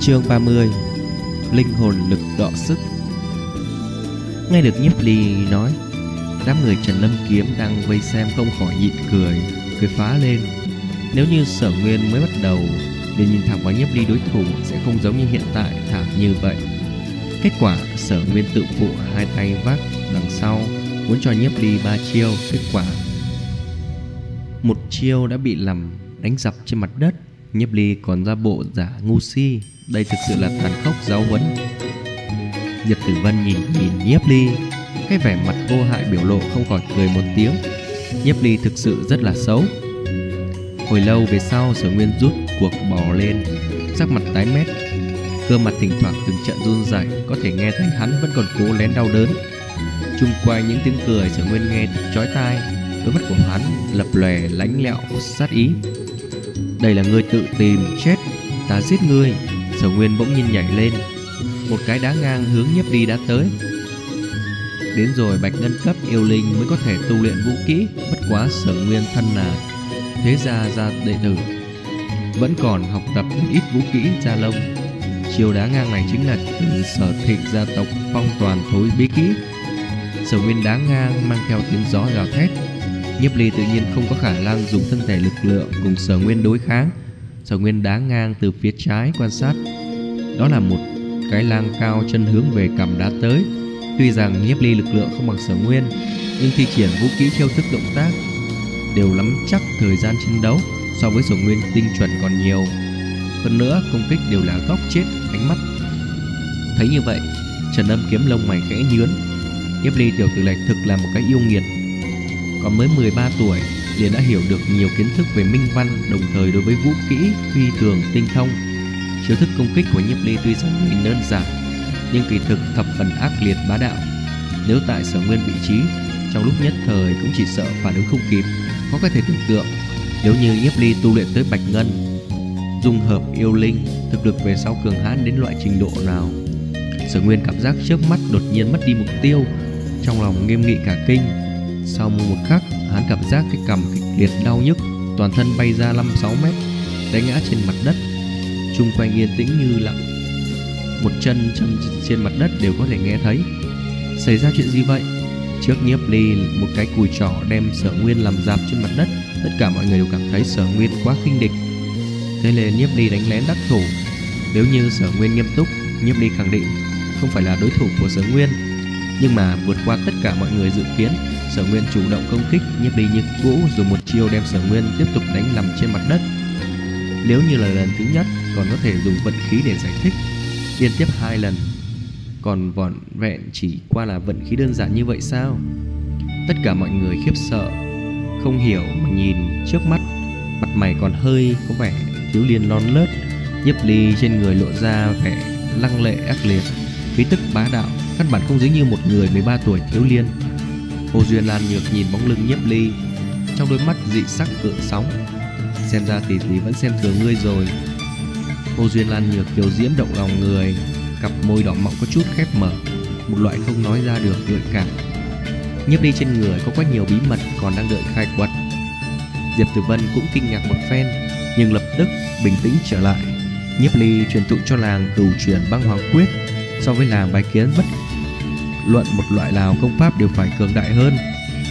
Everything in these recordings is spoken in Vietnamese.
Chương 30 Linh hồn lực đọ sức. Nghe được nhiếp ly nói, Đám người Trần Lâm Kiếm đang vây xem không khỏi nhịn cười Cười phá lên. Nếu như sở nguyên mới bắt đầu để nhìn thẳng vào nhiếp ly đối thủ Sẽ không giống như hiện tại thẳng như vậy. Kết quả, sở nguyên tự phụ hai tay vác đằng sau, Muốn cho nhiếp ly ba chiêu. Kết quả, Một chiêu đã bị làm đánh dập trên mặt đất. Nhiếp ly còn ra bộ giả ngu si. Đây thực sự là tàn khốc giáo huấn. Diệp Tử Vân nhìn nhìn nhiếp ly. Cái vẻ mặt vô hại biểu lộ không khỏi cười một tiếng. Nhiếp ly thực sự rất là xấu. Hồi lâu về sau, sở nguyên rút cuộc bò lên. Sắc mặt tái mét. Cơ mặt thỉnh thoảng từng trận run rẩy, Có thể nghe thấy hắn vẫn còn cố lén đau đớn. Chung quanh những tiếng cười sở nguyên nghe thật chói tai, Đôi mắt của hắn lập lòe lánh lẹo sát ý đây là ngươi tự tìm, chết. Ta giết ngươi. Sở Nguyên bỗng nhiên nhảy lên. Một cái đá ngang hướng nhiếp đi đã tới. Đến rồi bạch ngân cấp, yêu linh mới có thể tu luyện vũ kỹ. Bất quá sở nguyên thân là Thế gia gia đệ tử. Vẫn còn học tập ít vũ kỹ gia lông. Chiều đá ngang này chính là từ sở thịnh gia tộc phong toàn thối bí kỹ. Sở nguyên đá ngang mang theo tiếng gió gào thét. Nhiếp ly tự nhiên không có khả năng dùng thân thể lực lượng cùng sở nguyên đối kháng. Sở nguyên đá ngang từ phía trái quan sát. Đó là một cái lang cao chân hướng về cầm đá tới. Tuy rằng nhiếp ly lực lượng không bằng sở nguyên, Nhưng thi triển vũ kỹ chiêu thức động tác Đều lắm chắc thời gian chiến đấu So với sở nguyên tinh chuẩn còn nhiều. Hơn nữa, công kích đều là góc chết, ánh mắt. Thấy như vậy, Trần âm kiếm lông mày khẽ nhướn. Nhiếp ly tiểu tử này thực là một cái yêu nghiệt còn mới 13 tuổi liền đã hiểu được nhiều kiến thức về minh văn, đồng thời đối với vũ kỹ, phi thường, tinh thông. Chiêu thức công kích của nhiếp ly tuy rằng nhìn đơn giản, nhưng kỳ thực thập phần ác liệt bá đạo. Nếu tại sở nguyên vị trí, trong lúc nhất thời cũng chỉ sợ phản ứng không kịp, khó có thể tưởng tượng. Nếu như nhiếp ly tu luyện tới bạch ngân, dung hợp yêu linh, thực lực về sau cường hãn đến loại trình độ nào? Sở nguyên cảm giác trước mắt đột nhiên mất đi mục tiêu, trong lòng nghiêm nghị cả kinh sau một khắc, hắn cảm giác cái cằm kịch liệt đau nhức, toàn thân bay ra 5-6 mét, té ngã trên mặt đất. Trung quanh yên tĩnh như lặng. Một chân chân trên mặt đất đều có thể nghe thấy. Xảy ra chuyện gì vậy? Trước nhiếp ly, một cái cùi trỏ đem sở nguyên làm dạp trên mặt đất. Tất cả mọi người đều cảm thấy sở nguyên quá khinh địch. Thế nên nhiếp ly đánh lén đắc thủ. Nếu như sở nguyên nghiêm túc, nhiếp ly khẳng định không phải là đối thủ của sở nguyên. Nhưng mà vượt qua tất cả mọi người dự kiến Sở Nguyên chủ động công kích nhiếp đi như cũ dùng một chiêu đem Sở Nguyên tiếp tục đánh nằm trên mặt đất. Nếu như là lần thứ nhất còn có thể dùng vận khí để giải thích, liên tiếp hai lần còn vỏn vẹn chỉ qua là vận khí đơn giản như vậy sao? Tất cả mọi người khiếp sợ, không hiểu mà nhìn trước mắt, mặt mày còn hơi có vẻ thiếu liên non lớt, nhiếp ly trên người lộ ra vẻ lăng lệ ác liệt, khí tức bá đạo, căn bản không giống như một người 13 tuổi thiếu liên. Hồ Duyên Lan nhược nhìn bóng lưng nhiếp ly. Trong đôi mắt dị sắc cựa sóng, Xem ra tỷ tỷ vẫn xem thường ngươi rồi. Hồ Duyên Lan nhược kiều diễm động lòng người, Cặp môi đỏ mọng có chút khép mở, Một loại không nói ra được gợi cảm. Nhiếp ly trên người có quá nhiều bí mật Còn đang đợi khai quật. Diệp Tử Vân cũng kinh ngạc một phen, Nhưng lập tức bình tĩnh trở lại. Nhiếp ly truyền tụ cho làng cửu truyền băng hoàng quyết, So với làng bài kiến bất luận một loại nào công pháp đều phải cường đại hơn.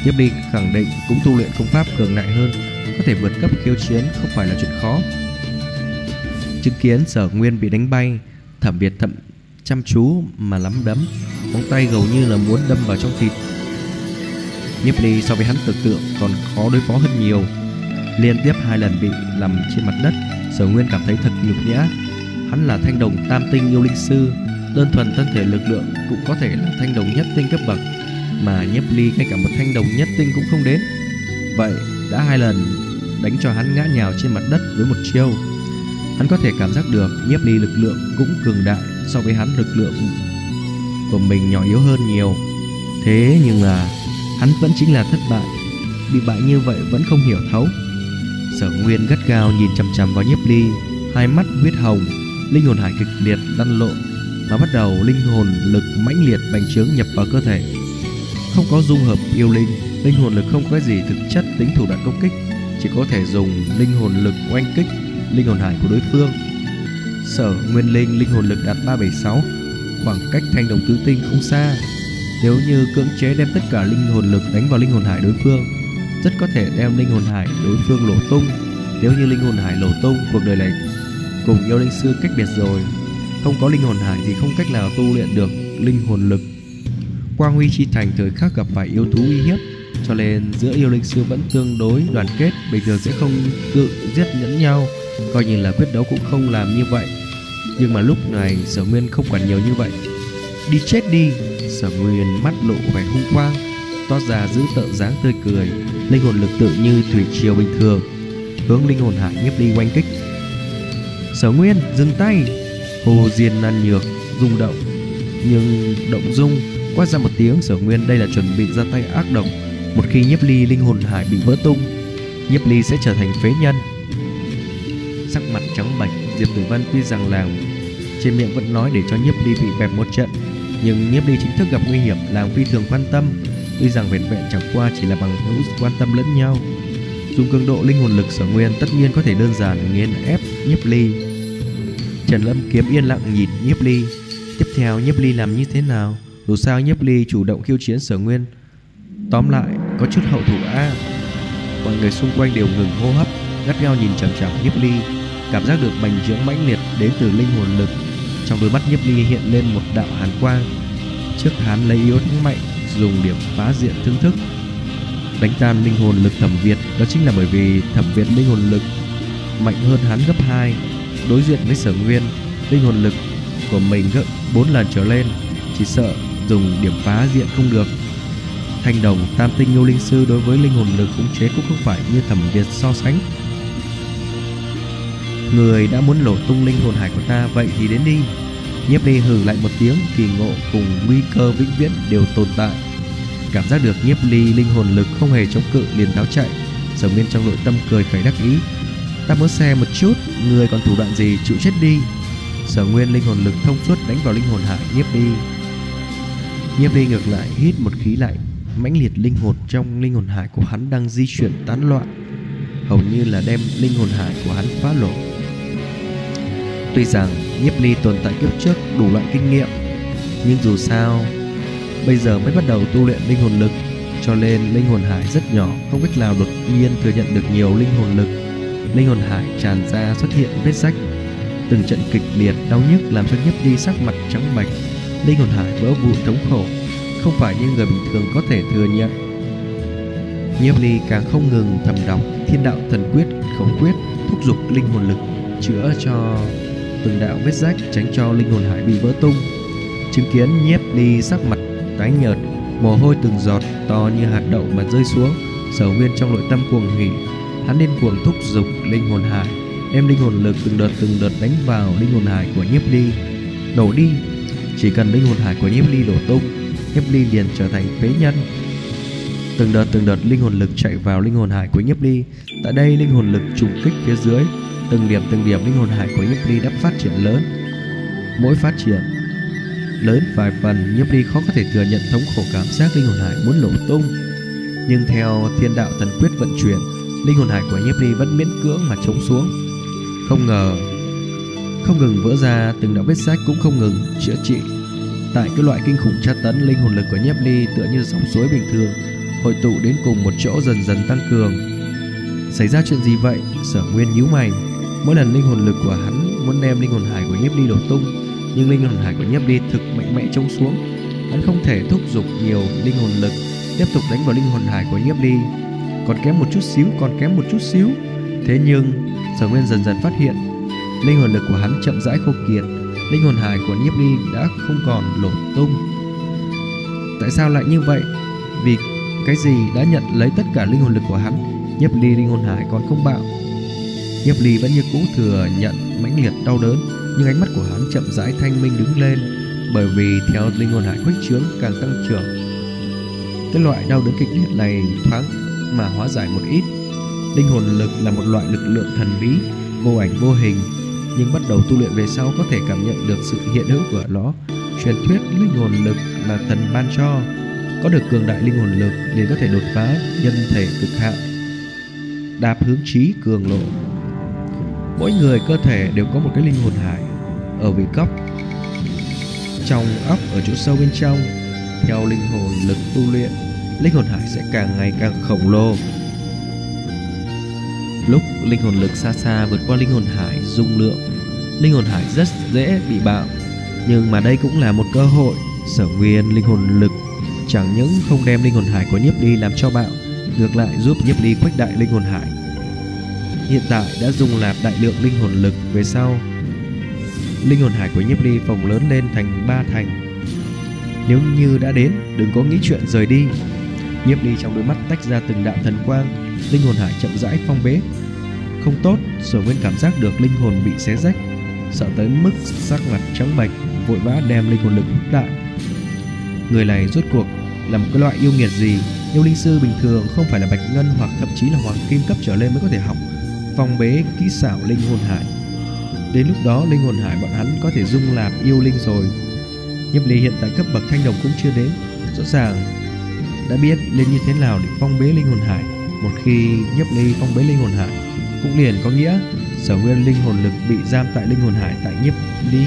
Nhất Ly khẳng định cũng tu luyện công pháp cường đại hơn, có thể vượt cấp khiêu chiến không phải là chuyện khó. Chứng kiến Sở Nguyên bị đánh bay, Thẩm Việt thậm chăm chú mà lắm đấm, móng tay gầu như là muốn đâm vào trong thịt. Nhiếp Ly so với hắn tưởng tượng còn khó đối phó hơn nhiều. Liên tiếp hai lần bị nằm trên mặt đất, Sở Nguyên cảm thấy thật nhục nhã. Hắn là thanh đồng tam tinh yêu linh sư, đơn thuần thân thể lực lượng cũng có thể là thanh đồng nhất tinh cấp bậc, mà nhiếp ly ngay cả một thanh đồng nhất tinh cũng không đến. Vậy đã hai lần đánh cho hắn ngã nhào trên mặt đất với một chiêu. Hắn có thể cảm giác được nhiếp ly lực lượng cũng cường đại so với hắn lực lượng của mình nhỏ yếu hơn nhiều. Thế nhưng là hắn vẫn chính là thất bại. Bị bại như vậy vẫn không hiểu thấu. Sở nguyên gắt gao nhìn chằm chằm vào nhiếp ly, hai mắt huyết hồng, linh hồn hải kịch liệt lăn lộn mà bắt đầu linh hồn lực mãnh liệt bành trướng nhập vào cơ thể. Không có dung hợp yêu linh, linh hồn lực không có cái gì thực chất tính thủ đoạn công kích, chỉ có thể dùng linh hồn lực oanh kích linh hồn hải của đối phương. Sở Nguyên Linh linh hồn lực đạt 376 Khoảng cách thanh đồng tứ tinh không xa Nếu như cưỡng chế đem tất cả linh hồn lực đánh vào linh hồn hải đối phương Rất có thể đem linh hồn hải đối phương lộ tung Nếu như linh hồn hải lộ tung Cuộc đời này cùng yêu linh sư cách biệt rồi không có linh hồn hải thì không cách nào tu luyện được linh hồn lực. Quang Huy Chi Thành, thời khắc gặp phải yêu thú uy hiếp, cho nên giữa yêu linh sư vẫn tương đối đoàn kết, bình thường sẽ không tự giết nhẫn nhau, coi như là quyết đấu cũng không làm như vậy. Nhưng mà lúc này, sở nguyên không quản nhiều như vậy. Đi chết đi, sở nguyên mắt lộ vẻ hung quang, toát ra giữ tợn dáng tươi cười, linh hồn lực tự như thủy triều bình thường, hướng linh hồn hải nhiếp đi oanh kích. Sở nguyên, dừng tay! Hồ diên nan nhược rung động, nhưng động dung quát ra một tiếng, sở nguyên đây là chuẩn bị ra tay ác độc. Một khi nhiếp ly linh hồn hải bị vỡ tung, nhiếp ly sẽ trở thành phế nhân. Sắc mặt trắng bệch diệp tử văn tuy rằng làm trên miệng vẫn nói để cho nhiếp ly bị bẹp một trận, nhưng nhiếp ly chính thức gặp nguy hiểm làm phi thường quan tâm. Tuy rằng vẹn vẹn chẳng qua chỉ là bằng hữu quan tâm lẫn nhau. Dùng cường độ linh hồn lực sở nguyên tất nhiên có thể đơn giản nghiền ép nhiếp ly trần lâm kiếm yên lặng nhìn nhiếp ly tiếp theo nhiếp ly làm như thế nào dù sao nhiếp ly chủ động khiêu chiến sở nguyên Tóm lại, có chút hậu thủ A. Mọi người xung quanh đều ngừng hô hấp, gắt gao nhìn chằm chằm Nhiếp Ly, cảm giác được bành trướng mãnh liệt đến từ linh hồn lực. Trong đôi mắt Nhiếp Ly hiện lên một đạo hàn quang. Trước hắn lấy yếu thắng mạnh, dùng điểm phá diện thương thức đánh tan linh hồn lực thẩm Việt, đó chính là bởi vì thẩm Việt linh hồn lực mạnh hơn hắn gấp 2. Đối diện với Sở Nguyên, linh hồn lực của mình gấp 4 lần trở lên, chỉ sợ dùng điểm phá diện không được Thanh đồng tam tinh yêu linh sư đối với linh hồn lực khống chế cũng không phải như thẩm việt so sánh. Người đã muốn lộ tung linh hồn hải của ta vậy thì đến đi. Nhiếp ly hừ lại một tiếng kỳ ngộ cùng nguy cơ vĩnh viễn đều tồn tại. Cảm giác được nhiếp ly linh hồn lực không hề chống cự liền tháo chạy. Sở Nguyên trong nội tâm cười khẩy đắc ý. Ta muốn xem một chút, người còn thủ đoạn gì chịu chết đi. Sở Nguyên linh hồn lực thông suốt đánh vào linh hồn hải nhiếp đi, Nhiếp ly ngược lại hít một khí lạnh mãnh liệt linh hồn trong linh hồn hải của hắn đang di chuyển tán loạn hầu như là đem linh hồn hải của hắn phá lộ. Tuy rằng nhiếp ly tồn tại kiếp trước đủ loại kinh nghiệm nhưng dù sao bây giờ mới bắt đầu tu luyện linh hồn lực cho nên linh hồn hải rất nhỏ không cách nào đột nhiên thừa nhận được nhiều linh hồn lực linh hồn hải tràn ra xuất hiện vết rách từng trận kịch liệt đau nhức làm cho nhiếp đi sắc mặt trắng bệch linh hồn hải vỡ vụn thống khổ không phải như người bình thường có thể thừa nhận. Nhiếp ly càng không ngừng thầm đọc thiên đạo thần quyết, khống quyết, thúc giục linh hồn lực, chữa cho từng đạo vết rách tránh cho linh hồn hải bị vỡ tung. Chứng kiến nhiếp ly sắc mặt tái nhợt, mồ hôi từng giọt to như hạt đậu mà rơi xuống, sở nguyên trong nội tâm cuồng hỉ, hắn điên cuồng thúc giục linh hồn hải, đem linh hồn lực từng đợt từng đợt đánh vào linh hồn hải của nhiếp ly, đổ đi. Chỉ cần linh hồn hải của nhiếp ly đổ tung Nhiếp Ly liền trở thành phế nhân. Từng đợt từng đợt linh hồn lực chạy vào linh hồn hải của Nhiếp Ly. Tại đây linh hồn lực trùng kích phía dưới, từng điểm từng điểm linh hồn hải của Nhiếp Ly đã phát triển lớn. Mỗi phát triển lớn vài phần, Nhiếp Ly khó có thể thừa nhận thống khổ cảm giác linh hồn hải muốn nổ tung. Nhưng theo thiên đạo thần quyết vận chuyển, linh hồn hải của Nhiếp Ly vẫn miễn cưỡng mà chống xuống. Không ngờ không ngừng vỡ ra từng đạo vết sách cũng không ngừng chữa trị Tại cái loại kinh khủng tra tấn linh hồn lực của Nhiếp Ly tựa như dòng suối bình thường, hội tụ đến cùng một chỗ dần dần tăng cường. Xảy ra chuyện gì vậy? Sở Nguyên nhíu mày. Mỗi lần linh hồn lực của hắn muốn đem linh hồn hải của Nhiếp Ly đổ tung, nhưng linh hồn hải của Nhiếp Ly thực mạnh mẽ trông xuống. Hắn không thể thúc giục nhiều linh hồn lực tiếp tục đánh vào linh hồn hải của Nhiếp Ly. Còn kém một chút xíu, còn kém một chút xíu. Thế nhưng, Sở Nguyên dần dần phát hiện, linh hồn lực của hắn chậm rãi khô kiệt, linh hồn hải của nhiếp ly đã không còn lổ tung. Tại sao lại như vậy? Vì cái gì đã nhận lấy tất cả linh hồn lực của hắn nhiếp ly linh hồn hải còn không bạo. Nhiếp ly vẫn như cũ thừa nhận mãnh liệt đau đớn nhưng ánh mắt của hắn chậm rãi thanh minh đứng lên bởi vì theo linh hồn hải khuếch trướng càng tăng trưởng. Cái loại đau đớn kịch liệt này thoáng mà hóa giải một ít linh hồn lực là một loại lực lượng thần bí vô ảnh vô hình nhưng bắt đầu tu luyện về sau có thể cảm nhận được sự hiện hữu của nó. Truyền thuyết linh hồn lực là thần ban cho, có được cường đại linh hồn lực liền có thể đột phá nhân thể cực hạn, đạp hướng trí cường lộ. Mỗi người cơ thể đều có một cái linh hồn hải, ở vị cốc trong óc ở chỗ sâu bên trong theo linh hồn lực tu luyện linh hồn hải sẽ càng ngày càng khổng lồ. Lúc linh hồn lực xa xa vượt qua linh hồn hải dung lượng, linh hồn hải rất dễ bị bạo. Nhưng mà đây cũng là một cơ hội, sở nguyên linh hồn lực chẳng những không đem linh hồn hải của nhiếp ly làm cho bạo, ngược lại giúp nhiếp ly khuếch đại linh hồn hải. Hiện tại đã dùng lạp đại lượng linh hồn lực về sau. Linh hồn hải của nhiếp ly phồng lớn lên thành ba thành. Nếu như đã đến, đừng có nghĩ chuyện rời đi nhiếp ly trong đôi mắt tách ra từng đạo thần quang, linh hồn hải chậm rãi phong bế. Không tốt, sở nguyên cảm giác được linh hồn bị xé rách, sợ tới mức sắc mặt trắng bệch, vội vã đem linh hồn lực hút lại. Người này rốt cuộc là một cái loại yêu nghiệt gì? Yêu linh sư bình thường không phải là bạch ngân hoặc thậm chí là hoàng kim cấp trở lên mới có thể học phong bế kỹ xảo linh hồn hải. Đến lúc đó linh hồn hải bọn hắn có thể dung lạp yêu linh rồi. Nhiếp ly hiện tại cấp bậc thanh đồng cũng chưa đến. Rõ ràng đã biết lên như thế nào để phong bế linh hồn hải. Một khi nhấp ly phong bế linh hồn hải, cũng liền có nghĩa sở nguyên linh hồn lực bị giam tại linh hồn hải tại nhiếp ly.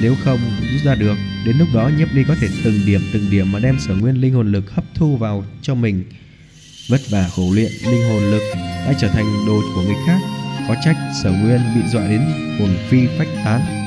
Nếu không rút ra được, đến lúc đó nhiếp ly có thể từng điểm từng điểm mà đem sở nguyên linh hồn lực hấp thu vào cho mình. Vất vả khổ luyện, linh hồn lực đã trở thành đồ của người khác. Có trách sở nguyên bị dọa đến hồn phi phách tán.